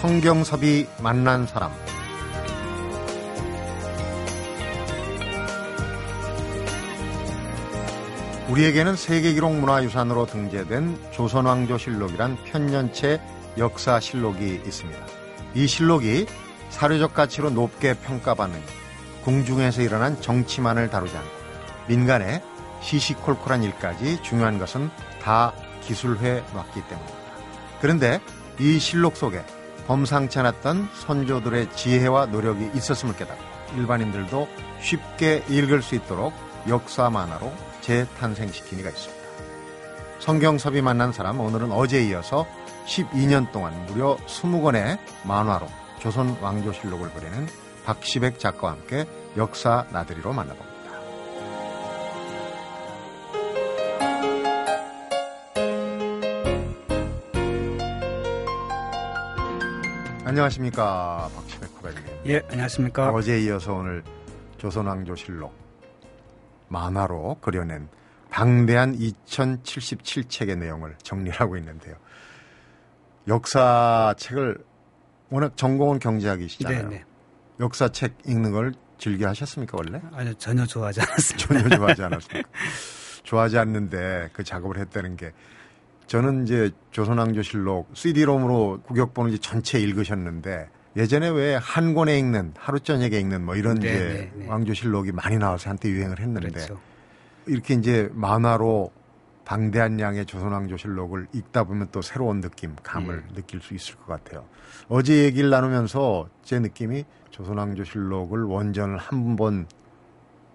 성경섭이 만난 사람 우리에게는 세계기록 문화유산으로 등재된 조선왕조실록이란 편년체 역사실록이 있습니다. 이 실록이 사료적 가치로 높게 평가받는 궁중에서 일어난 정치만을 다루지 않고 민간의 시시콜콜한 일까지 중요한 것은 다 기술해 놨기 때문입니다. 그런데 이 실록 속에 범상치 않았던 선조들의 지혜와 노력이 있었음을 깨닫고 일반인들도 쉽게 읽을 수 있도록 역사 만화로 재탄생시킨 이가 있습니다. 성경섭이 만난 사람 오늘은 어제에 이어서 12년 동안 무려 20권의 만화로 조선 왕조실록을 그리는 박시백 작가와 함께 역사 나들이로 만나봅니다. 안녕하십니까 박시백 후배님. 예, 안녕하십니까. 어제에 이어서 오늘 조선왕조실록 만화로 그려낸 방대한 2077책의 내용을 정리하고 있는데요. 역사책을 워낙 전공은 경제학이시잖아요. 네, 네. 역사책 읽는 걸 즐겨 하셨습니까 원래? 아니요 전혀 좋아하지 않았습니다. 전혀 좋아하지 않았습니까? 좋아하지 않는데 그 작업을 했다는 게 저는 이제 조선왕조실록 CD-롬으로 구격본을 이제 전체 읽으셨는데 예전에 왜 한 권에 읽는 하루 저녁에 읽는 뭐 이런 네, 이제 네, 네. 왕조실록이 많이 나와서 한때 유행을 했는데 그렇죠. 이렇게 이제 만화로 방대한 양의 조선왕조실록을 읽다 보면 또 새로운 느낌, 감을 예. 느낄 수 있을 것 같아요. 어제 얘기를 나누면서 제 느낌이 조선왕조실록을 원전을 한 번,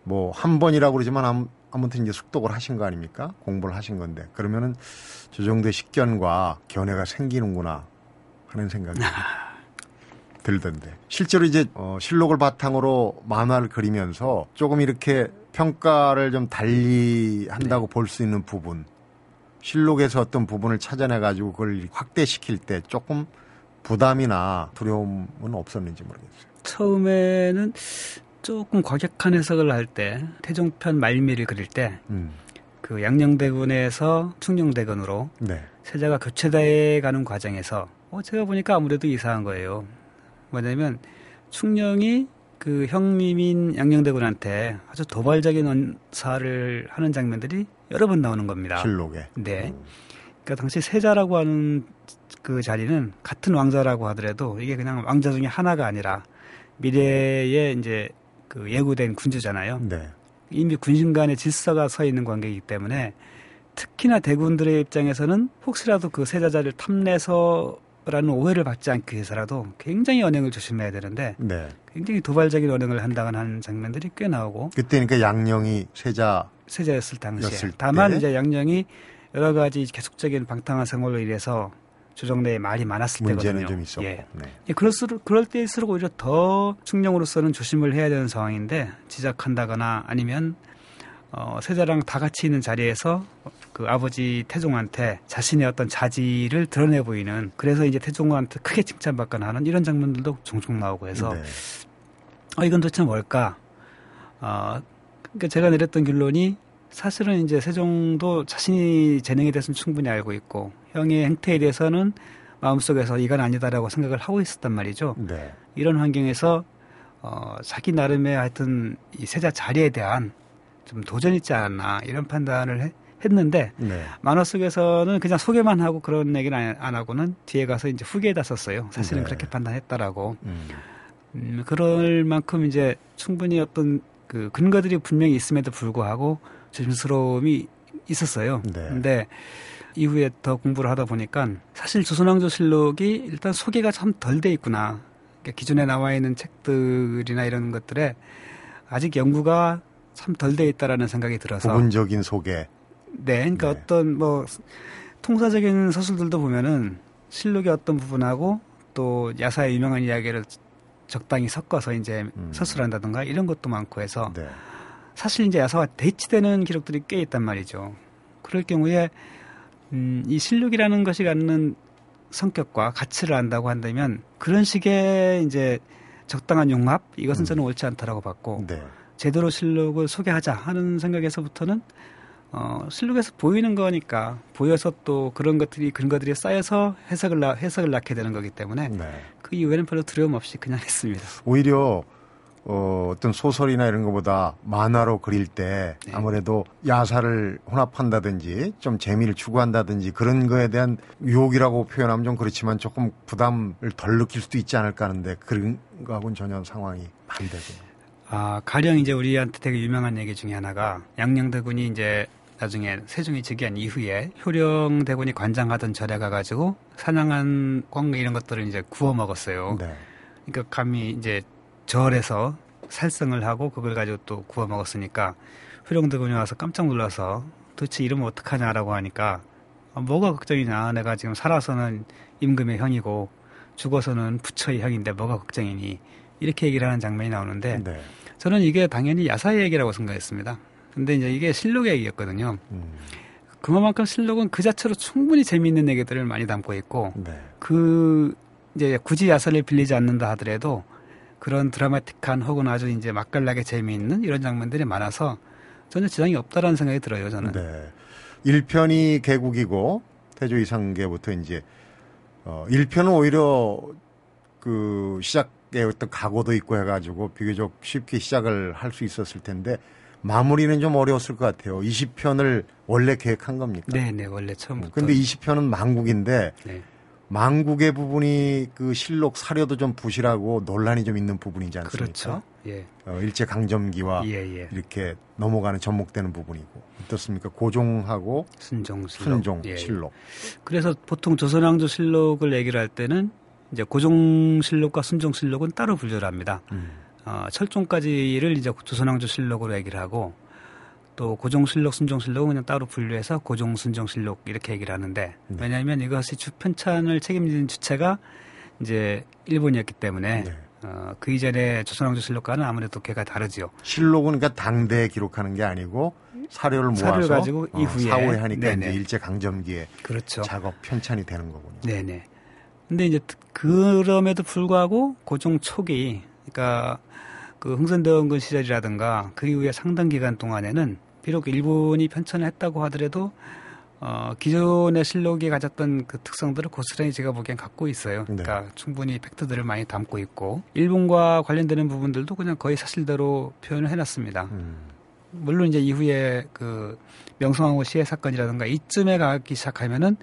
뭐, 한 번이라고 그러지만 아무튼 이제 숙독을 하신 거 아닙니까? 공부를 하신 건데. 그러면은 저 정도의 식견과 견해가 생기는구나 하는 생각이 들던데. 실제로 이제 어, 실록을 바탕으로 만화를 그리면서 조금 이렇게 평가를 좀 달리 한다고 볼수 있는 부분, 실록에서 어떤 부분을 찾아내 가지고 그걸 확대시킬 때 조금 부담이나 두려움은 없었는지 모르겠어요. 처음에는 조금 과격한 해석을 할 때 태종편 말미를 그릴 때그 음, 양녕대군에서 충녕대군으로 네, 세자가 교체돼 가는 과정에서 어, 제가 보니까 아무래도 이상한 거예요. 뭐냐면 충녕이 그 형님인 양녕대군한테 아주 도발적인 언사를 하는 장면들이 여러 번 나오는 겁니다. 실록에. 네. 그러니까 당시 세자라고 하는 그 자리는 같은 왕자라고 하더라도 이게 그냥 왕자 중에 하나가 아니라 미래에 이제 그 예고된 군주잖아요. 네, 이미 군신 간의 질서가 서 있는 관계이기 때문에 특히나 대군들의 입장에서는 혹시라도 그 세자 자리를 탐내서라는 오해를 받지 않기 위해서라도 굉장히 언행을 조심해야 되는데 네. 굉장히 도발적인 언행을 한다거나 하는 장면들이 꽤 나오고 그때니까 양령이 세자 세자였을 당시에 다만 때? 이제 양령이 여러 가지 계속적인 방탕한 생활로 인해서 조정내에 말이 많았을 문제는 때거든요. 좀 있었고. 예. 네. 예, 그럴수록 그럴 때일수록 오히려 더 충령으로서는 조심을 해야 되는 상황인데 지적한다거나 아니면 어, 세자랑 다 같이 있는 자리에서 그 아버지 태종한테 자신의 어떤 자질을 드러내 보이는 그래서 이제 태종한테 크게 칭찬받거나 하는 이런 장면들도 종종 나오고 해서 네. 어, 이건 도대체 뭘까? 어, 그러니까 제가 내렸던 결론이 사실은 이제 세종도 자신이 재능에 대해서는 충분히 알고 있고 형의 행태에 대해서는 마음속에서 이건 아니다라고 생각을 하고 있었단 말이죠. 네. 이런 환경에서 어, 자기 나름의 하여튼 이 세자 자리에 대한 좀 도전 있지 않았나 이런 판단을 해- 했는데 네. 만화 속에서는 그냥 소개만 하고 그런 얘기는 안, 안 하고는 뒤에 가서 이제 후기에다 썼어요. 사실은 네. 그렇게 판단했다라고. 음. 음, 그럴 만큼 이제 충분히 어떤 그 근거들이 분명히 있음에도 불구하고 조심스러움이 있었어요. 네. 근데 이후에 더 공부를 하다 보니까 사실 조선왕조실록이 일단 소개가 참 덜 돼 있구나. 그러니까 기존에 나와 있는 책들이나 이런 것들에 아직 연구가 참 덜 돼 있다라는 생각이 들어서 부분적인 소개. 네, 그러니까 네. 어떤 뭐 통사적인 서술들도 보면은 실록의 어떤 부분하고 또 야사의 유명한 이야기를 적당히 섞어서 이제 음. 서술한다든가 이런 것도 많고 해서 네. 사실 이제 야사와 대치되는 기록들이 꽤 있단 말이죠. 그럴 경우에 음, 이 실록이라는 것이 갖는 성격과 가치를 안다고 한다면 그런 식의 이제 적당한 융합 이것은 음. 저는 옳지 않다라고 봤고 네. 제대로 실록을 소개하자 하는 생각에서부터는 어, 실록에서 보이는 거니까 보여서 또 그런 것들이 것들이 쌓여서 해석을 나, 해석을 낳게 되는 거기 때문에 네. 그 이후에는 별로 두려움 없이 그냥 했습니다. 오히려 어, 어떤 소설이나 이런 것보다 만화로 그릴 때 네. 아무래도 야사를 혼합한다든지 좀 재미를 추구한다든지 그런 거에 대한 유혹이라고 표현하면 좀 그렇지만 조금 부담을 덜 느낄 수도 있지 않을까 하는데 그런 거하고는 전혀 상황이 반대죠. 아, 가령 이제 우리한테 되게 유명한 얘기 중에 하나가 양녕대군이 이제 나중에 세종이 즉위한 이후에 효령대군이 관장하던 절에 가가지고 사냥한 꽝 이런 것들을 이제 구워 먹었어요. 네. 그러니까 감히 이제 절에서 살성을 하고 그걸 가지고 또 구워 먹었으니까 효령대군이 와서 깜짝 놀라서 도대체 이러면 어떡하냐라고 하니까 아, 뭐가 걱정이냐 내가 지금 살아서는 임금의 형이고 죽어서는 부처의 형인데 뭐가 걱정이니 이렇게 얘기를 하는 장면이 나오는데 네. 저는 이게 당연히 야사의 얘기라고 생각했습니다. 근데 이제 이게 실록의 얘기였거든요. 음, 그만큼 실록은 그 자체로 충분히 재미있는 얘기들을 많이 담고 있고 네. 그 이제 굳이 야사를 빌리지 않는다 하더라도 그런 드라마틱한 혹은 아주 이제 맛깔나게 재미있는 이런 장면들이 많아서 전혀 지장이 없다라는 생각이 들어요. 저는. 네. 1편이 개국이고 태조 이상계부터 이제 어 1편은 오히려 그 시작에 어떤 각오도 있고 해 가지고 비교적 쉽게 시작을 할 수 있었을 텐데 마무리는 좀 어려웠을 것 같아요. 20편을 원래 계획한 겁니까? 네, 네, 원래 처음부터. 근데 20편은 망국인데 네. 망국의 부분이 그 실록 사료도 좀 부실하고 논란이 좀 있는 부분이지 않습니까? 그렇죠. 예, 어, 일제 강점기와 예, 예. 이렇게 넘어가는 접목되는 부분이고 어떻습니까? 고종하고 순종 실록. 순종 예, 예. 실록. 그래서 보통 조선왕조 실록을 얘기를 할 때는 이제 고종 실록과 순종 실록은 따로 분류를 합니다. 음. 어, 철종까지를 이제 조선왕조 실록으로 얘기를 하고 또 고종실록, 순종실록은 그냥 따로 분류해서 고종, 순종실록 이렇게 얘기를 하는데 네. 왜냐하면 이것이 주 편찬을 책임지는 주체가 이제 일본이었기 때문에 네. 어, 그 이전에 조선왕조 실록과는 아무래도 걔가 다르죠. 실록은 그러니까 당대에 기록하는 게 아니고 사료를 모아서 사료를 가지고 이후에. 사후에 하니까 네네. 이제 일제 강점기에 그렇죠. 작업 편찬이 되는 거군요. 네네. 근데 이제 특- 그럼에도 불구하고 고종 초기, 그러니까 그 흥선대원군 시절이라든가 그 이후에 상당 기간 동안에는 비록 일본이 편찬을 했다고 하더라도 어, 기존의 실록이 가졌던 그 특성들을 고스란히 제가 보기엔 갖고 있어요. 그러니까 충분히 팩트들을 많이 담고 있고 일본과 관련되는 부분들도 그냥 거의 사실대로 표현을 해놨습니다. 음. 물론 이제 이후에 그 명성황후 시해 사건이라든가 이쯤에 가기 시작하면은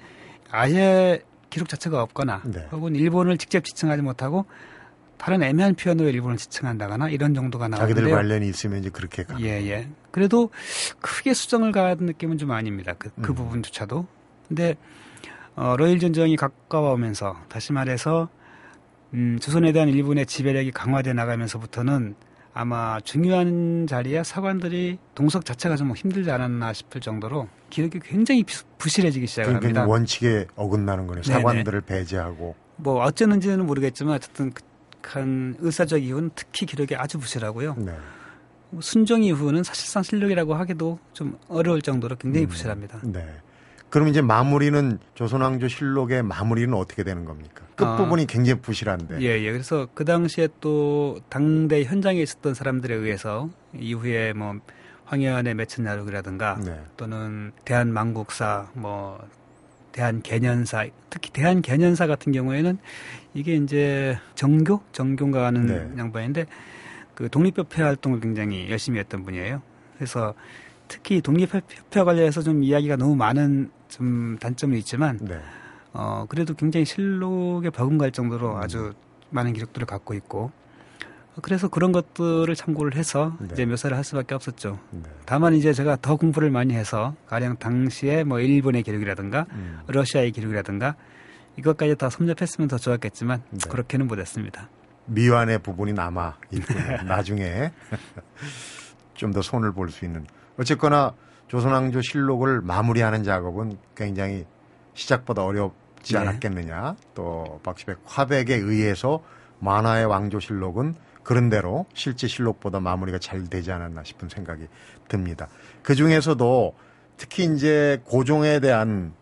아예 기록 자체가 없거나 네. 혹은 일본을 직접 지칭하지 못하고 다른 애매한 표현으로 일본을 지칭한다거나 이런 정도가 자기들 나오는데요. 관련이 있으면 이제 그렇게 가. 예, 예. 그래도 크게 수정을 가는 느낌은 좀 아닙니다. 그, 그 음. 부분조차도. 근데, 어, 러일 전쟁이 가까워오면서, 다시 말해서, 음, 조선에 대한 일본의 지배력이 강화돼 나가면서부터는 아마 중요한 자리에 사관들이 동석 자체가 좀 힘들지 않았나 싶을 정도로 기록이 굉장히 비- 부실해지기 시작을 그러니까 합니다. 원칙에 어긋나는 거네요. 네네. 사관들을 배제하고. 뭐 어쩌는지는 모르겠지만 어쨌든 큰 의사적 이유는 특히 기록이 아주 부실하고요. 네. 뭐 순종 이후는 사실상 실록이라고 하기도 좀 어려울 정도로 굉장히 음. 부실합니다. 네. 그럼 이제 마무리는 조선왕조 실록의 마무리는 어떻게 되는 겁니까? 끝 아. 부분이 굉장히 부실한데. 예, 예. 그래서 그 당시에 또 당대 현장에 있었던 사람들에 의해서 이후에 뭐 황해안의 매천야록이라든가 네. 또는 대한망국사, 뭐 대한개년사, 특히 대한개년사 같은 경우에는 이게 이제 정교, 정교인가 하는 네. 양반인데 그 독립협회 활동을 굉장히 열심히 했던 분이에요. 그래서 특히 독립협회 관련해서 좀 이야기가 너무 많은 좀 단점은 있지만 네. 어, 그래도 굉장히 실록에 버금갈 정도로 음. 아주 많은 기록들을 갖고 있고, 어, 그래서 그런 것들을 참고를 해서 네. 이제 묘사를 할 수밖에 없었죠. 네. 다만 이제 제가 더 공부를 많이 해서, 가령 당시에 뭐 일본의 기록이라든가, 음. 러시아의 기록이라든가, 이것까지 다 섭렵했으면 더 좋았겠지만, 네. 그렇게는 못했습니다. 미완의 부분이 남아 있군요. 나중에 좀 더 손을 볼 수 있는. 어쨌거나 조선왕조 실록을 마무리하는 작업은 굉장히 시작보다 어렵지 네. 않았겠느냐. 또 박시백 화백에 의해서 만화의 왕조 실록은 그런 대로 실제 실록보다 마무리가 잘 되지 않았나 싶은 생각이 듭니다. 그 중에서도 특히 이제 고종에 대한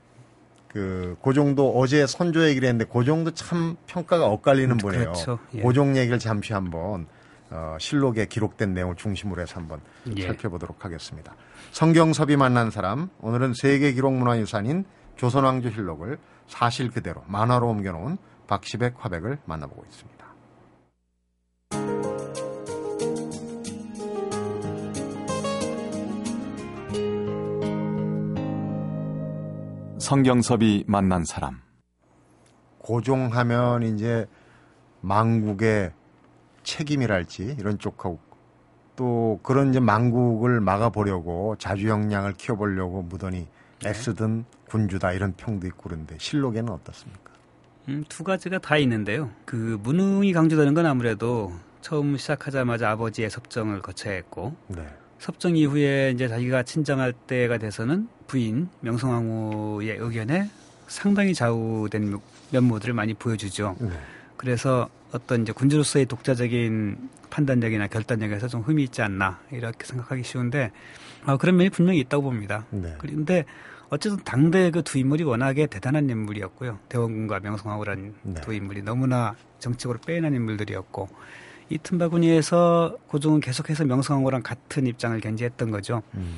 그 고종도 어제 선조 얘기를 했는데 고종도 참 평가가 엇갈리는 분이에요. 그렇죠. 예. 고종 얘기를 잠시 한번 어, 실록에 기록된 내용을 중심으로 해서 한번 예. 살펴보도록 하겠습니다. 성경섭이 만난 사람 오늘은 세계 기록 문화유산인 조선왕조 실록을 사실 그대로 만화로 옮겨놓은 박시백 화백을 만나보고 있습니다. 성경섭이 만난 사람. 고종하면 이제 망국의 책임이랄지 이런 쪽하고 또 그런 이제 망국을 막아보려고 자주 역량을 키워보려고 무던히 애쓰던 군주다 이런 평도 있고 그런데 실록에는 어떻습니까? 음, 두 가지가 다 있는데요. 그 무능이 강조되는 건 아무래도 처음 시작하자마자 아버지의 섭정을 거쳐야 했고 네. 섭정 이후에 이제 자기가 친정할 때가 돼서는 부인 명성황후의 의견에 상당히 좌우된 면모들을 많이 보여주죠. 네. 그래서 어떤 이제 군주로서의 독자적인 판단력이나 결단력에서 좀 흠이 있지 않나 이렇게 생각하기 쉬운데 어, 그런 면이 분명히 있다고 봅니다. 네. 그런데 어쨌든 당대 그 두 인물이 워낙에 대단한 인물이었고요. 대원군과 명성황후라는 네. 두 인물이 너무나 정치적으로 빼어난 인물들이었고 이 틈바구니에서 고종은 계속해서 명성황후랑 같은 입장을 견지했던 거죠. 음.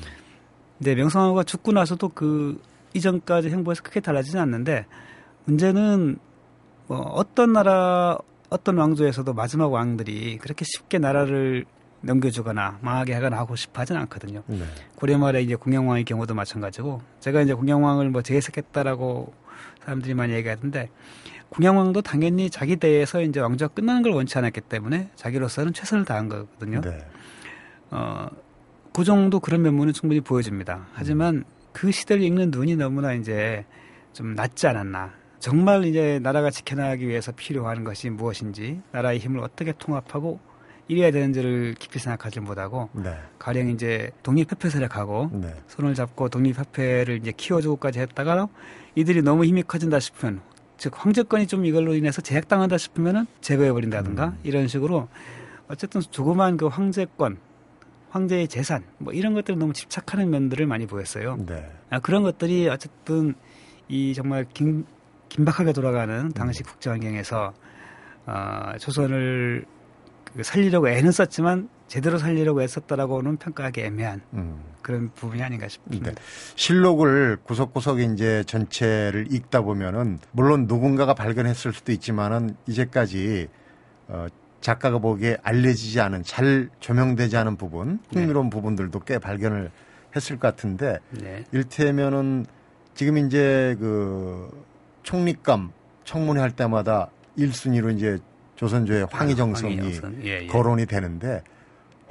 근데 명성황후가 죽고 나서도 그 이전까지 행보에서 크게 달라지진 않는데 문제는 뭐 어떤 나라 어떤 왕조에서도 마지막 왕들이 그렇게 쉽게 나라를 넘겨주거나 망하게 하거나 하고 싶어 하진 않거든요. 네. 고려 말에 이제 공양왕의 경우도 마찬가지고 제가 이제 공양왕을 뭐 재해석했다라고 사람들이 많이 얘기하던데 공양왕도 당연히 자기 대에서 이제 왕조가 끝나는 걸 원치 않았기 때문에 자기로서는 최선을 다한 거거든요. 네. 어, 그 정도 그런 면모는 충분히 보여줍니다. 하지만 그 시대를 읽는 눈이 너무나 이제 좀 낮지 않았나. 정말 이제 나라가 지켜나가기 위해서 필요한 것이 무엇인지, 나라의 힘을 어떻게 통합하고 이래야 되는지를 깊이 생각하지 못하고, 네. 가령 이제 독립협회 세력하고 네. 손을 잡고 독립협회를 이제 키워주고까지 했다가 이들이 너무 힘이 커진다 싶으면, 즉 황제권이 좀 이걸로 인해서 제약당한다 싶으면은 제거해 버린다든가 음. 이런 식으로 어쨌든 조그만 그 황제권, 황제의 재산 뭐 이런 것들 너무 집착하는 면들을 많이 보였어요. 네. 아, 그런 것들이 어쨌든 이 정말 긴, 긴박하게 돌아가는 당시 국제 환경에서 어, 조선을 그 살리려고 애는 썼지만 제대로 살리려고 애썼다라고는 평가하기 애매한 음. 그런 부분이 아닌가 싶습니다. 네. 실록을 구석구석 이제 전체를 읽다 보면은 물론 누군가가 발견했을 수도 있지만은 이제까지 어, 작가가 보기에 알려지지 않은 잘 조명되지 않은 부분, 흥미로운 부분들도 꽤 발견을 했을 것 같은데 네. 일테면은 지금 이제 그 총리감 청문회 할 때마다 1순위로 이제 조선조의 황희정성이 황희정성. 예, 예. 거론이 되는데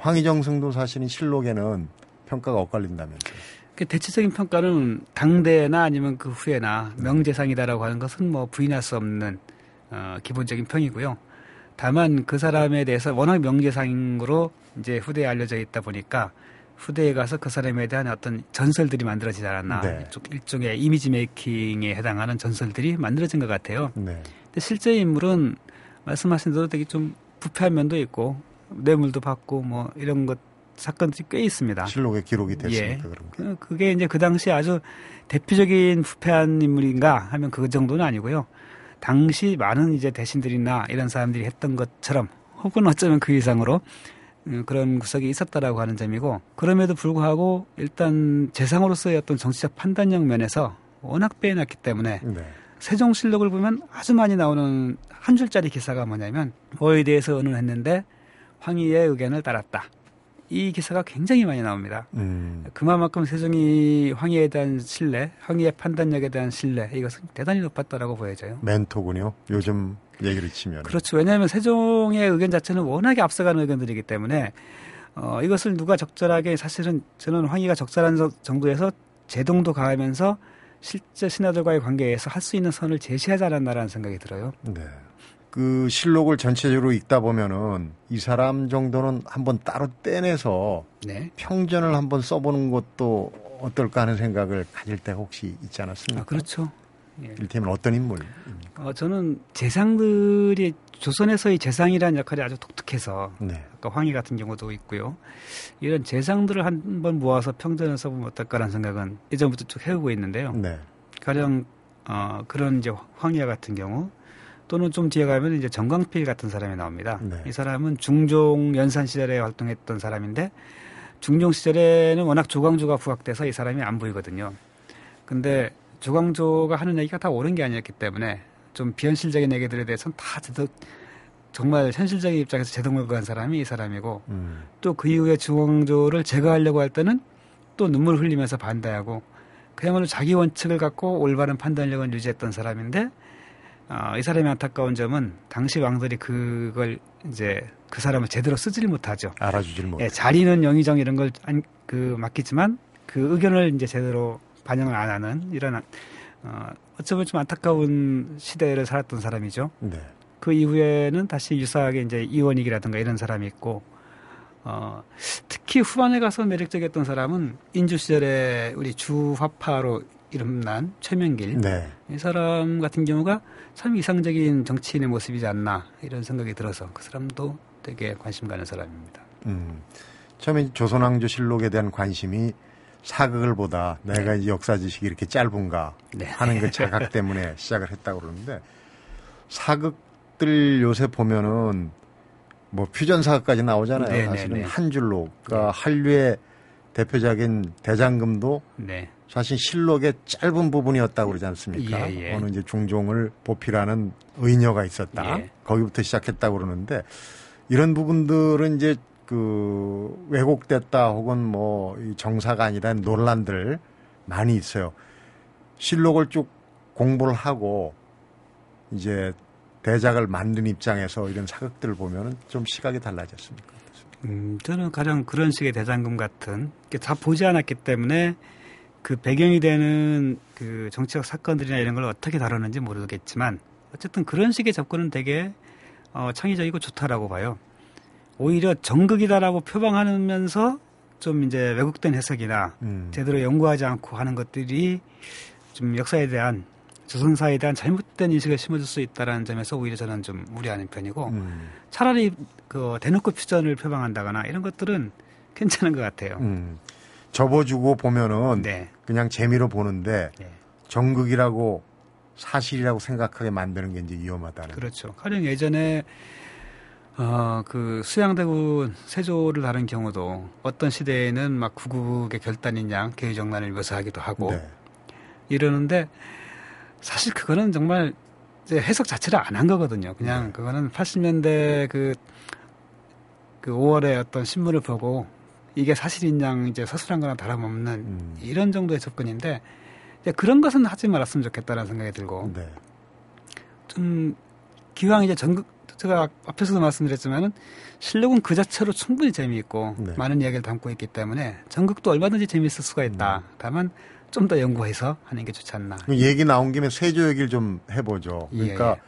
황희정성도 사실은 실록에는 평가가 엇갈린다면서요. 그 대체적인 평가는 당대나 아니면 그 후에나 명재상이다라고 하는 것은 뭐 부인할 수 없는 어, 기본적인 평이고요. 다만 그 사람에 대해서 워낙 명재상으로 이제 후대에 알려져 있다 보니까 후대에 가서 그 사람에 대한 어떤 전설들이 만들어지지 않았나 네. 일종- 일종의 이미지 메이킹에 해당하는 전설들이 만들어진 것 같아요. 네. 근데 실제 인물은 말씀하신 대로 되게 좀 부패한 면도 있고 뇌물도 받고 뭐 이런 것 사건들이 꽤 있습니다. 실록에 기록이 됐으니까 예. 게. 그- 그게 이제 그 당시 아주 대표적인 부패한 인물인가 하면 그 정도는 아니고요. 당시 많은 이제 대신들이나 이런 사람들이 했던 것처럼 혹은 어쩌면 그 이상으로 음, 그런 구석이 있었다라고 하는 점이고 그럼에도 불구하고 일단 재상으로서의 어떤 정치적 판단력 면에서 워낙 빼놨기 때문에 네. 세종실록을 보면 아주 많이 나오는 한 줄짜리 기사가 뭐냐면 뭐에 대해서 의논했는데 황희의 의견을 따랐다. 이 기사가 굉장히 많이 나옵니다. 음. 그만큼 세종이 황희에 대한 신뢰, 황희의 판단력에 대한 신뢰 이것은 대단히 높았다라고 보여져요. 멘토군요. 요즘 얘기를 치면. 그렇죠. 왜냐하면 세종의 의견 자체는 워낙에 앞서가는 의견들이기 때문에 어, 이것을 누가 적절하게 사실은 저는 황희가 적절한 저- 정도에서 제동도 가하면서 실제 신하들과의 관계에서 할 수 있는 선을 제시하지 않았나라는 생각이 들어요. 네. 그 실록을 전체적으로 읽다 보면은 이 사람 정도는 한번 따로 떼내서 네. 평전을 한번 써보는 것도 어떨까 하는 생각을 가질 때가 혹시 있지 않았습니까? 아, 그렇죠. 예. 일테면 어떤 인물입니까? 어, 저는 재상들이 조선에서의 재상이라는 역할이 아주 독특해서 네. 아까 황희 같은 경우도 있고요. 이런 재상들을 한번 모아서 평전을 써보면 어떨까라는 생각은 예전부터 쭉 해오고 있는데요. 네. 가령 어, 그런 이제 황희와 같은 경우 또는 좀 뒤에 가면 이제 정광필 같은 사람이 나옵니다. 네. 이 사람은 중종 연산 시절에 활동했던 사람인데 중종 시절에는 워낙 조광조가 부각돼서 이 사람이 안 보이거든요. 근데 조광조가 하는 얘기가 다 옳은 게 아니었기 때문에 좀 비현실적인 얘기들에 대해서는 다 제도 정말 현실적인 입장에서 제동을 구한 사람이 이 사람이고 음. 또그 이후에 조광조를 제거하려고 할 때는 또 눈물 흘리면서 반대하고 그야말로 자기 원칙을 갖고 올바른 판단력을 유지했던 사람인데 어, 이 사람의 안타까운 점은 당시 왕들이 그걸 이제 그 사람을 제대로 쓰질 못하죠. 알아주질 못. 예, 자리는 영의정 이런 걸 그 맡기지만 그 의견을 이제 제대로 반영을 안 하는 이런 어, 어쩌면 좀 안타까운 시대를 살았던 사람이죠. 네. 그 이후에는 다시 유사하게 이제 이원익이라든가 이런 사람이 있고 어, 특히 후반에 가서 매력적이었던 사람은 인주 시절에 우리 주화파로 이름난 최명길 네. 이 사람 같은 경우가 참 이상적인 정치인의 모습이지 않나 이런 생각이 들어서 그 사람도 되게 관심 가는 사람입니다. 음. 처음에 조선왕조 실록에 대한 관심이 사극을 보다 내가 이 역사 지식이 이렇게 짧은가 네. 하는 그 자각 때문에 시작을 했다고 그러는데 사극들 요새 보면은 뭐 퓨전 사극까지 나오잖아요. 네, 네, 사실은 네. 한 줄로. 그러니까 한류의 대표적인 대장금도 네. 사실 실록의 짧은 부분이었다고 그러지 않습니까? 예, 예. 어느 이제 중종을 보필하는 의녀가 있었다. 예. 거기부터 시작했다고 그러는데 이런 부분들은 이제 그 왜곡됐다 혹은 뭐이 정사가 아니라는 논란들 많이 있어요. 실록을 쭉 공부를 하고 이제 대작을 만든 입장에서 이런 사극들을 보면은 좀 시각이 달라졌습니까? 음, 저는 가장 그런 식의 대장금 같은 다 보지 않았기 때문에 그 배경이 되는 그 정치적 사건들이나 이런 걸 어떻게 다루는지 모르겠지만 어쨌든 그런 식의 접근은 되게 어, 창의적이고 좋다라고 봐요. 오히려 정극이다라고 표방하면서 좀 이제 왜곡된 해석이나 음. 제대로 연구하지 않고 하는 것들이 좀 역사에 대한 조선사에 대한 잘못된 인식을 심어줄 수 있다라는 점에서 오히려 저는 좀 우려하는 편이고 음. 차라리 그 대놓고 퓨전을 표방한다거나 이런 것들은 괜찮은 것 같아요. 음. 접어주고 보면은 네. 그냥 재미로 보는데 네. 정극이라고 사실이라고 생각하게 만드는 게 이제 위험하다는. 그렇죠. 가령 예전에 어, 그 수양대군 세조를 다룬 경우도 어떤 시대에는 막 구국의 결단인 양 개의정난을 묘사하기도 하고 네. 이러는데 사실 그거는 정말 이제 해석 자체를 안 한 거거든요. 그냥 네. 그거는 80년대 그, 그 5월에 어떤 신문을 보고 이게 사실인 양 이제 서술한 거랑 다름없는 음. 이런 정도의 접근인데 이제 그런 것은 하지 말았으면 좋겠다라는 생각이 들고 네. 좀 기왕 이제 전극 제가 앞에서도 말씀드렸지만은 실력은 그 자체로 충분히 재미있고 네. 많은 이야기를 담고 있기 때문에 전극도 얼마든지 재미있을 수가 있다. 음. 다만 좀 더 연구해서 하는 게 좋지 않나. 얘기 나온 김에 세조 얘기를 좀 해보죠. 그러니까 예.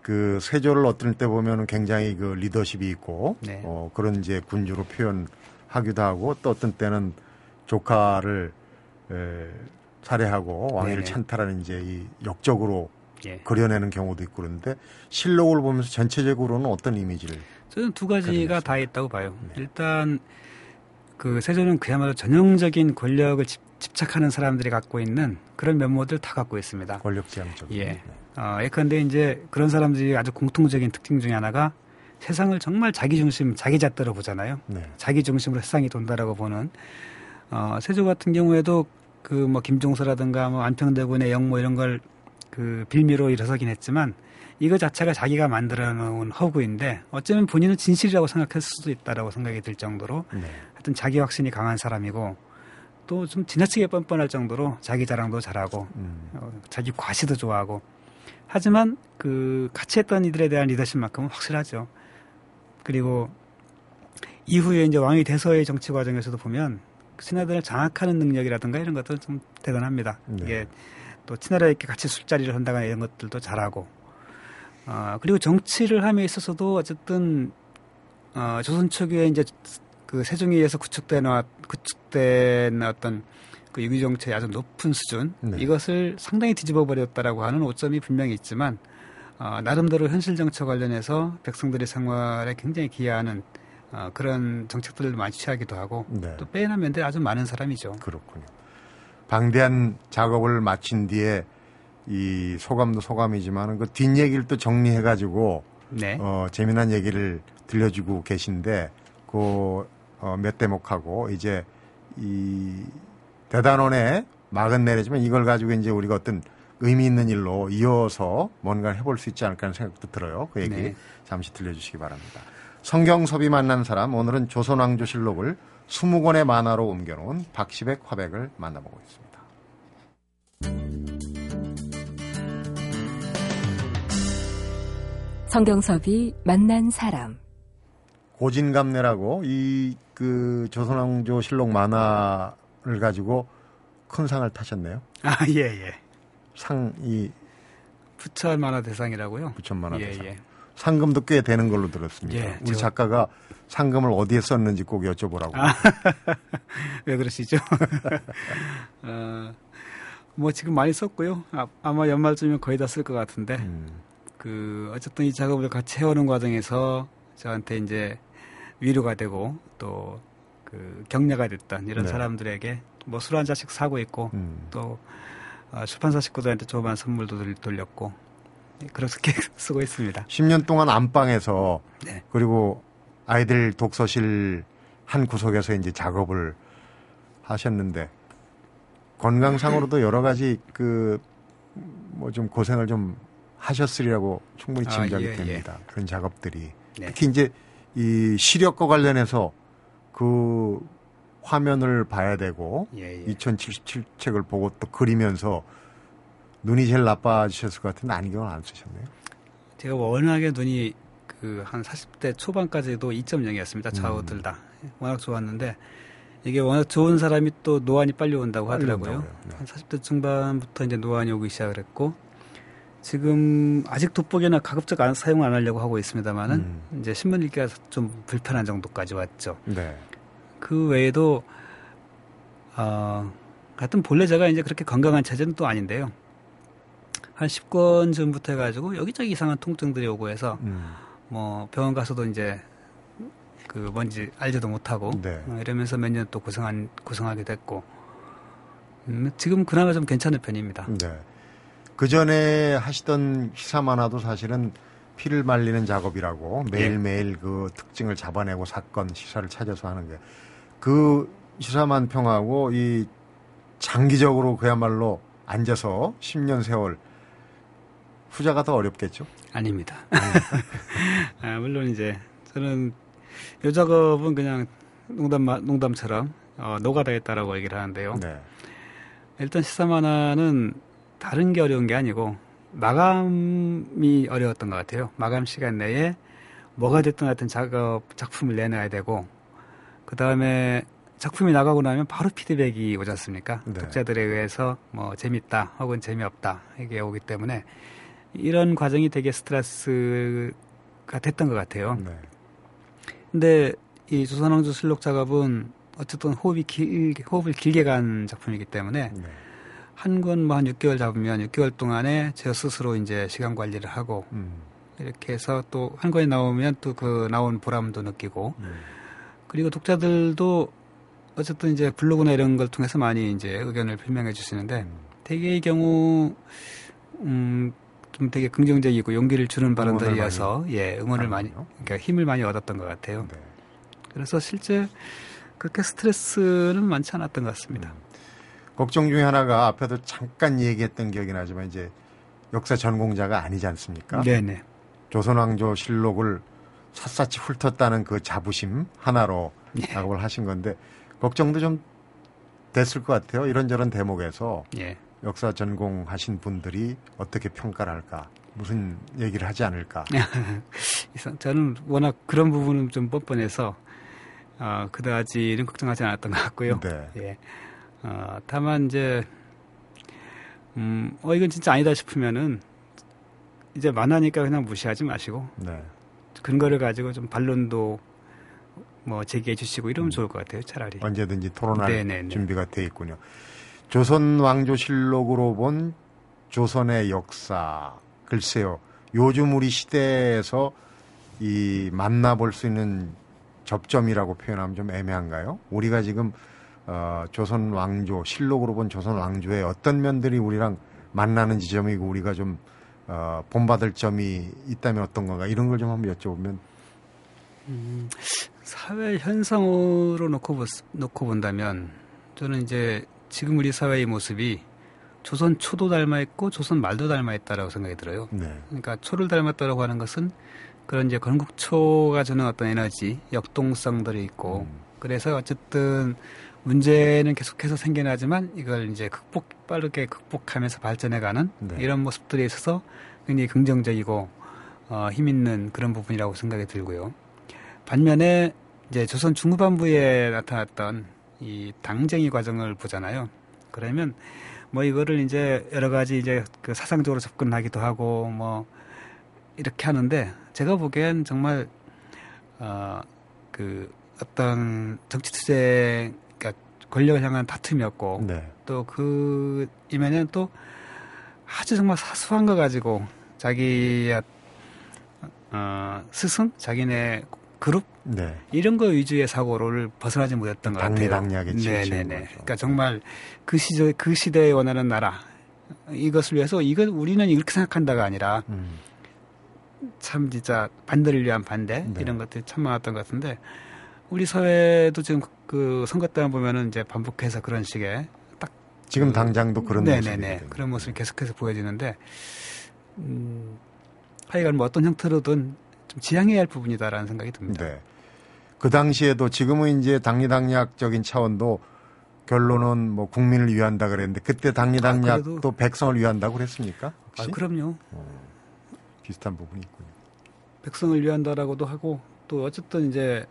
그 세조를 어떤 때 보면은 굉장히 그 리더십이 있고 네. 어, 그런 이제 군주로 표현 하기도 하고 또 어떤 때는 조카를 에, 살해하고 왕위를. 찬탈하는 이제 이 역적으로 예. 그려내는 경우도 있고 그런데 실록을 보면서 전체적으로는 어떤 이미지를 저는 두 가지가 그러겠습니다. 다 있다고 봐요. 네. 일단 그 세조는 그야말로 전형적인 권력을 집, 집착하는 사람들이 갖고 있는 그런 면모들 다 갖고 있습니다. 권력지향적. 예. 어, 예컨대 이제 그런 사람들이 아주 공통적인 특징 중에 하나가 세상을 정말 자기 중심, 자기 잣대로 보잖아요. 네. 자기 중심으로 세상이 돈다라고 보는 어, 세조 같은 경우에도 그 뭐 김종서라든가 뭐 안평대군의 영모 이런 걸 그 빌미로 일어서긴 했지만 이거 자체가 자기가 만들어 놓은 허구인데 어쩌면 본인은 진실이라고 생각했을 수도 있다라고 생각이 들 정도로 네. 하여튼 자기 확신이 강한 사람이고 또 좀 지나치게 뻔뻔할 정도로 자기 자랑도 잘하고 음. 어, 자기 과시도 좋아하고 하지만 그 같이 했던 이들에 대한 리더십만큼은 확실하죠. 그리고 이후에 이제 왕이 돼서의 정치 과정에서도 보면 신하들을 장악하는 능력이라든가 이런 것들은 좀 대단합니다. 네. 이게 또 친하라 이렇게 같이 술자리를 한다거나 이런 것들도 잘하고 어, 그리고 정치를 함에 있어서도 어쨌든 어, 조선 초기에 이제 그 세종에 의해서 구축된 구축된 어떤 그 유기 정치의 아주 높은 수준 네. 이것을 상당히 뒤집어 버렸다라고 하는 오점이 분명히 있지만 어, 나름대로 현실 정책 관련해서 백성들의 생활에 굉장히 기여하는 어, 그런 정책들을 많이 취하기도 하고 네. 또 빼나 면대 아주 많은 사람이죠. 그렇군요. 방대한 작업을 마친 뒤에 이 소감도 소감이지만 그 뒷얘기를 또 정리해가지고 네. 어, 재미난 얘기를 들려주고 계신데 그 어, 몇 대목하고 이제 이 대단원의 막은 내리지만 이걸 가지고 이제 우리가 어떤 의미 있는 일로 이어서 뭔가 해볼 수 있지 않을까 하는 생각도 들어요. 그 얘기 네. 잠시 들려주시기 바랍니다. 성경섭이 만난 사람 오늘은 조선왕조실록을 20권의 만화로 옮겨놓은 박시백 화백을 만나보고 있습니다. 성경섭이 만난 사람. 고진감래라고 이 그 조선왕조실록 만화를 가지고 큰 상을 타셨네요. 아, 예, 예. 상이 부천 만화 대상이라고요? 부천 만화 예, 대상. 예. 상금도 꽤 되는 걸로 들었습니다. 예, 우리 저- 작가가 상금을 어디에 썼는지 꼭 여쭤보라고. 아. 왜 그러시죠? 어, 뭐 지금 많이 썼고요. 아, 마 연말쯤이면 거의 다 쓸 것 같은데, 음, 그 어쨌든 이 작업을 같이 해오는 과정에서 저한테 이제 위로가 되고 또 그 격려가 됐던 이런 네. 사람들에게 뭐 술 한 잔씩 사고 있고 음. 또 어, 출판사 식구들한테 조그만 선물도 들- 돌렸고 예, 그렇게 쓰고 있습니다. 10년 동안 안방에서 네. 그리고 아이들 독서실 한 구석에서 이제 작업을 하셨는데 건강상으로도 여러 가지 그 뭐 좀 고생을 좀 하셨으리라고 충분히 아, 짐작이 예, 예. 됩니다. 그런 작업들이 네. 특히 이제 이 시력과 관련해서 그 화면을 봐야 되고 예, 예. 2077책을 보고 또 그리면서 눈이 제일 나빠지셨을 것 같은데 안경을 안 쓰셨네요. 제가 워낙에 눈이 그 한 40대 초반까지도 2.0이었습니다. 좌우 음. 둘 다. 워낙 좋았는데 이게 워낙 좋은 사람이 또 노안이 빨리 온다고 하더라고요. 네. 한 40대 중반부터 이제 노안이 오기 시작을 했고 지금 아직 돋보기나 가급적 안, 사용 안 하려고 하고 있습니다만은 음. 이제 신문 읽기가 좀 불편한 정도까지 왔죠. 네. 그 외에도 어, 하여튼 본래 제가 이제 그렇게 건강한 체제는 또 아닌데요. 한 10권 전부터 해가지고 여기저기 이상한 통증들이 오고 해서 음. 뭐 병원 가서도 이제 그 뭔지 알지도 못하고 네. 어, 이러면서 몇 년 또 고생한 고생하게 됐고 음, 지금 그나마 좀 괜찮은 편입니다. 네. 그 전에 하시던 시사 만화도 사실은 피를 말리는 작업이라고 매일매일 그 특징을 잡아내고 사건 시사를 찾아서 하는 게 그 시사만 평하고 이 장기적으로 그야말로 앉아서 10년 세월 후자가 더 어렵겠죠. 아닙니다. 아, 물론 이제 저는 요 작업은 그냥 농담 농담처럼 어, 노가다 했다라고 얘기를 하는데요. 네. 일단 시사 만화는 다른 게 어려운 게 아니고 마감이 어려웠던 것 같아요. 마감 시간 내에 뭐가 됐든 하여튼 작업 작품을 내놔야 되고 그 다음에 작품이 나가고 나면 바로 피드백이 오지 않습니까? 네. 독자들에 의해서 뭐 재밌다 혹은 재미없다 이게 오기 때문에 이런 과정이 되게 스트레스가 됐던 것 같아요. 네. 근데 이 조선왕조 실록 작업은 어쨌든 호흡이 길, 호흡을 길게 간 작품이기 때문에 네. 한 권 뭐 한 6개월 잡으면 6개월 동안에 저 스스로 이제 시간 관리를 하고 음. 이렇게 해서 또 한 권이 나오면 또 그 나온 보람도 느끼고 음. 그리고 독자들도 어쨌든 이제 블로그나 이런 걸 통해서 많이 이제 의견을 표명해 주시는데 음. 대개의 경우 음 좀 되게 긍정적이고 용기를 주는 발언들이어서 예 응원을 많이. 그러니까 힘을 많이 얻었던 것 같아요. 네. 그래서 실제 그렇게 스트레스는 많지 않았던 것 같습니다. 걱정 중에 하나가 앞에도 잠깐 얘기했던 기억이 나지만 이제 역사 전공자가 아니지 않습니까? 네네. 조선왕조 실록을 샅샅이 훑었다는 그 자부심 하나로 예. 작업을 하신 건데 걱정도 좀 됐을 것 같아요. 이런저런 대목에서 예. 역사 전공하신 분들이 어떻게 평가를 할까, 무슨 얘기를 하지 않을까. 저는 워낙 그런 부분은 좀 뻔뻔해서 어, 그다지는 걱정하지 않았던 것 같고요. 네. 예. 어, 다만 이제 음, 어 이건 진짜 아니다 싶으면은 이제 만화니까 그냥 무시하지 마시고 네. 근거를 가지고 좀 반론도 뭐 제기해 주시고 이러면 좋을 것 같아요. 차라리. 언제든지 토론할 네네네. 준비가 돼 있군요. 조선 왕조실록으로 본 조선의 역사 글쎄요. 요즘 우리 시대에서 이 만나볼 수 있는 접점이라고 표현하면 좀 애매한가요? 우리가 지금 어, 조선 왕조 실록으로 본 조선 왕조의 어떤 면들이 우리랑 만나는 지점이고 우리가 좀 어, 본받을 점이 있다면 어떤 건가 이런 걸 좀 한번 여쭤보면 음, 사회 현상으로 놓고, 보, 놓고 본다면 저는 이제 지금 우리 사회의 모습이 조선 초도 닮아 있고 조선 말도 닮아 있다라고 생각이 들어요. 네. 그러니까 초를 닮았다라고 하는 것은 그런 이제 건국초가 주는 어떤 에너지, 역동성들이 있고 음. 그래서 어쨌든 문제는 계속해서 생겨나지만 이걸 이제 극복 빠르게 극복하면서 발전해가는 네. 이런 모습들에 있어서 굉장히 긍정적이고 어, 힘 있는 그런 부분이라고 생각이 들고요. 반면에 이제 조선 중후반부에 나타났던 이 당쟁이 과정을 보잖아요. 그러면 뭐 이거를 이제 여러 가지 이제 그 사상적으로 접근하기도 하고 뭐 이렇게 하는데 제가 보기엔 정말 어그 어떤 정치 투쟁 권력을 향한 다툼이었고 네. 또그 이면에는 또 아주 정말 사소한 거 가지고 자기 어 스승 자기네 그룹 네. 이런 거 위주의 사고를 벗어나지 못했던 것 같아요. 치우친 네네네. 그러니까 정말 그 시절 그 시대에 원하는 나라 이것을 위해서 이건 우리는 이렇게 생각한다가 아니라 음. 참 진짜 반대를 위한 반대 네. 이런 것들이 참 많았던 것 같은데 우리 사회도 지금 그 선거 때만 보면은 이제 반복해서 그런 식의 지금 당장도 그런 네네네 그런 모습이 계속해서 보여지는데 음, 하여간 뭐 어떤 형태로든 좀 지양해야 할 부분이다라는 생각이 듭니다. 네. 그 당시에도 지금은 이제 당리당략적인 차원도 결론은 뭐 국민을 위한다 그랬는데 그때 당리당략도 아, 백성을 위한다고 그랬습니까? 아, 혹시? 그럼요. 비슷한 부분이 있군요. 백성을 위한다라고도 하고 또 어쨌든 이제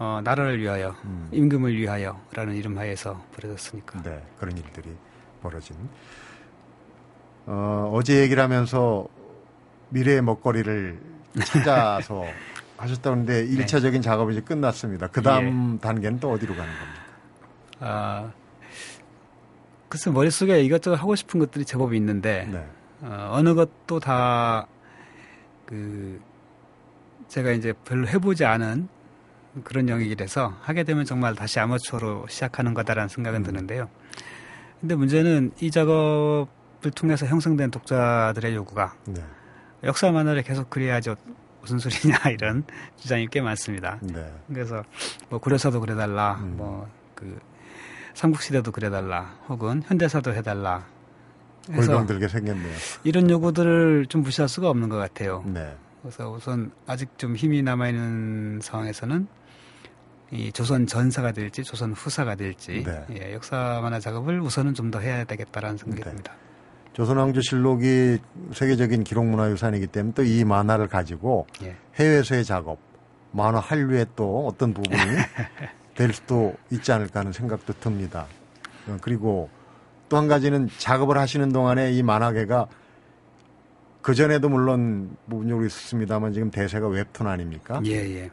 어, 나라를 위하여 음. 임금을 위하여라는 이름 하에서 벌어졌으니까. 네, 그런 일들이 벌어진. 어, 어제 얘기를 하면서 미래의 먹거리를 찾아서 하셨다는데 일 1차적인 작업이 이제 끝났습니다. 그 다음 단계는 또 어디로 가는 겁니까? 아, 글쎄 머릿속에 이것저것 하고 싶은 것들이 제법 있는데 네. 어, 어느 것도 다 그 제가 이제 별로 해보지 않은 그런 영역이라서 하게 되면 정말 다시 아마추어로 시작하는 거다라는 생각은 드는데요. 근데 문제는 이 작업을 통해서 형성된 독자들의 요구가 네. 역사 만화를 계속 그려야지 무슨 소리냐 이런 주장이 꽤 많습니다. 네. 그래서 뭐 구려사도 그려달라, 음. 뭐그 삼국시대도 그려달라, 혹은 현대사도 해달라. 해서 골병 들게 생겼네요. 이런 요구들을 좀 무시할 수가 없는 것 같아요. 네. 그래서 우선 아직 좀 힘이 남아있는 상황에서는 이 조선 전사가 될지 조선 후사가 될지 네. 예, 역사 만화 작업을 우선은 좀 더 해야 되겠다라는 생각이 네. 듭니다. 조선왕조실록이 세계적인 기록문화유산이기 때문에 또 이 만화를 가지고 예. 해외에서의 작업, 만화 한류의 또 어떤 부분이 될 수도 있지 않을까 하는 생각도 듭니다. 어, 그리고 또 한 가지는 작업을 하시는 동안에 이 만화계가 그전에도 물론 부분적으로 있었습니다만 지금 대세가 웹툰 아닙니까? 예, 예.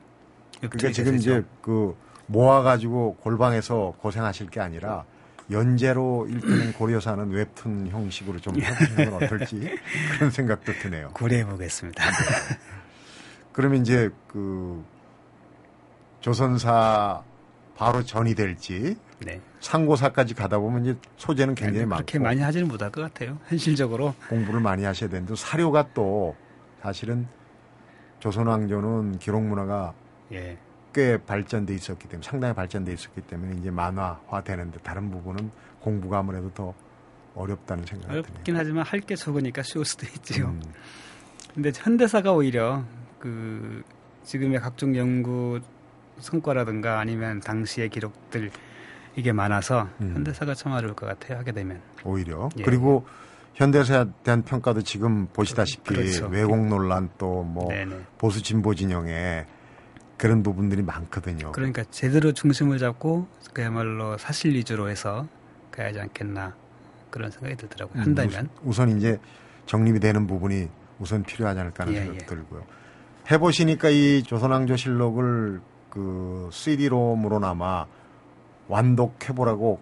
그러니까 지금 이제 그 모아가지고 골방에서 고생하실 게 아니라 연재로 일단은 고려사는 웹툰 형식으로 좀 해보시는 건 어떨지 그런 생각도 드네요. 고려해 보겠습니다. 그러면 이제 그 조선사 바로 전이 될지 네. 상고사까지 가다 보면 이제 소재는 굉장히 많고 그렇게 많이 하지는 못할 것 같아요. 현실적으로. 공부를 많이 하셔야 되는데 사료가 또 사실은 조선 왕조는 기록 문화가 예. 꽤 발전돼 있었기 때문에 상당히 발전돼 있었기 때문에 이제 만화화 되는데 다른 부분은 공부가 아무래도 더 어렵다는 생각이 드네요. 어렵긴 하지만 할 게 적으니까 쉬울 수도 있지요. 음, 근데 현대사가 오히려 그 지금의 각종 연구 성과라든가 아니면 당시의 기록들 이게 많아서 음. 현대사가 참 어려울 것 같아요. 하게 되면. 오히려 예. 그리고 현대사에 대한 평가도 지금 보시다시피 그렇죠. 왜곡 논란 또 뭐. 보수 진보 진영에 그런 부분들이 많거든요. 그러니까 제대로 중심을 잡고 그야말로 사실 위주로 해서 가야 하지 않겠나 그런 생각이 들더라고요. 음, 한다면. 우선, 우선 이제 정립이 되는 부분이 우선 필요하지 않을까 하는 예, 생각이 예. 들고요. 해보시니까 이 조선왕조실록을 그 CD롬으로나마 완독해보라고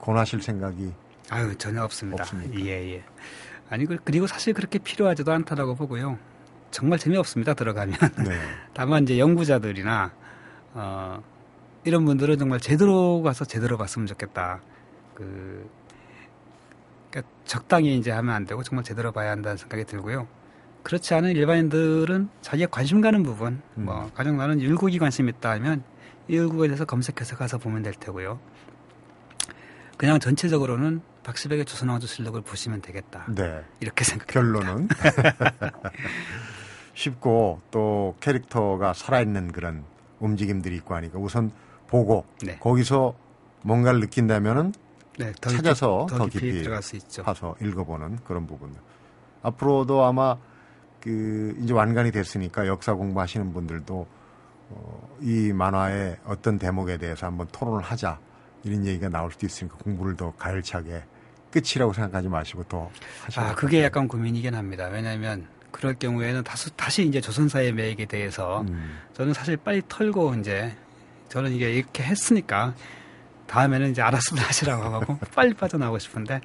권하실 생각이 아유 전혀 없습니다. 없습니까? 예 예. 아니 그- 그리고 사실 그렇게 필요하지도 않다라고 보고요. 정말 재미없습니다 들어가면. 네. 다만 이제 연구자들이나 어, 이런 분들은 정말 제대로 가서 제대로 봤으면 좋겠다. 그 그러니까 적당히 이제 하면 안 되고 정말 제대로 봐야 한다는 생각이 들고요. 그렇지 않은 일반인들은 자기가 관심 가는 부분, 음. 뭐 가령 나는 율곡이 관심 있다 하면 이 율곡에 대해서 검색해서 가서 보면 될 테고요. 그냥 전체적으로는 박시백의 조선왕조 실록을 보시면 되겠다. 네. 이렇게 생각합니다. 결론은 쉽고 또 캐릭터가 살아있는 그런 움직임들이 있고 하니까 우선 보고 네. 거기서 뭔가를 느낀다면은 네, 더 찾아서 깊이, 더 깊이 들어갈 수 있죠. 봐서 읽어보는 그런 부분. 앞으로도 아마 그 이제 완간이 됐으니까 역사 공부하시는 분들도 어, 이 만화의 어떤 대목에 대해서 한번 토론을 하자 이런 얘기가 나올 수도 있으니까 공부를 더 가열차게 끝이라고 생각하지 마시고 더 하시면 아, 그게 약간 고민이긴 합니다. 왜냐하면 그럴 경우에는 다시, 다시 이제 조선사의 매액에 대해서 음, 저는 사실 빨리 털고 이제 저는 이게 이렇게 했으니까 다음에는 이제 알아서 하시라고 하고 빨리 빠져나오고 싶은데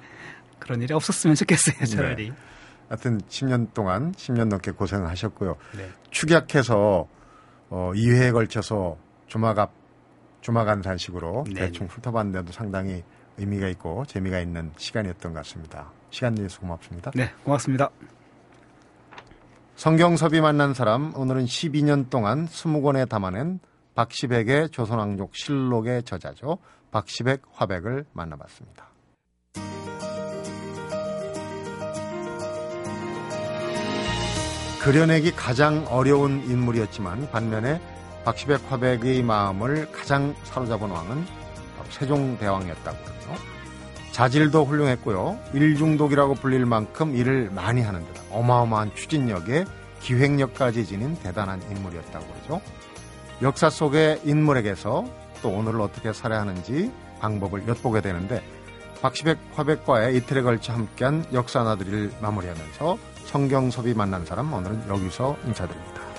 그런 일이 없었으면 좋겠어요, 차라리. 하여튼 10년 동안 10년 넘게 고생을 하셨고요. 네. 축약해서 어, 2회에 걸쳐서 조마갑 조마간산식으로 네. 대충 훑어봤는데도 상당히 의미가 있고 재미가 있는 시간이었던 것 같습니다. 시간 내주셔서 고맙습니다. 네, 고맙습니다. 성경섭이 만난 사람 오늘은 12년 동안 20권에 담아낸 박시백의 조선왕족 실록의 저자죠. 박시백 화백을 만나봤습니다. 그려내기 가장 어려운 인물이었지만 반면에 박시백 화백의 마음을 가장 사로잡은 왕은 세종대왕이었다고 그러죠. 자질도 훌륭했고요. 일중독이라고 불릴 만큼 일을 많이 하는 듯 어마어마한 추진력에 기획력까지 지닌 대단한 인물이었다고 그러죠. 역사 속의 인물에게서 또 오늘을 어떻게 살아야 하는지 방법을 엿보게 되는데 박시백 화백과의 이틀에 걸쳐 함께한 역사 나들이를 마무리하면서 성경섭이 만난 사람 오늘은 여기서 인사드립니다.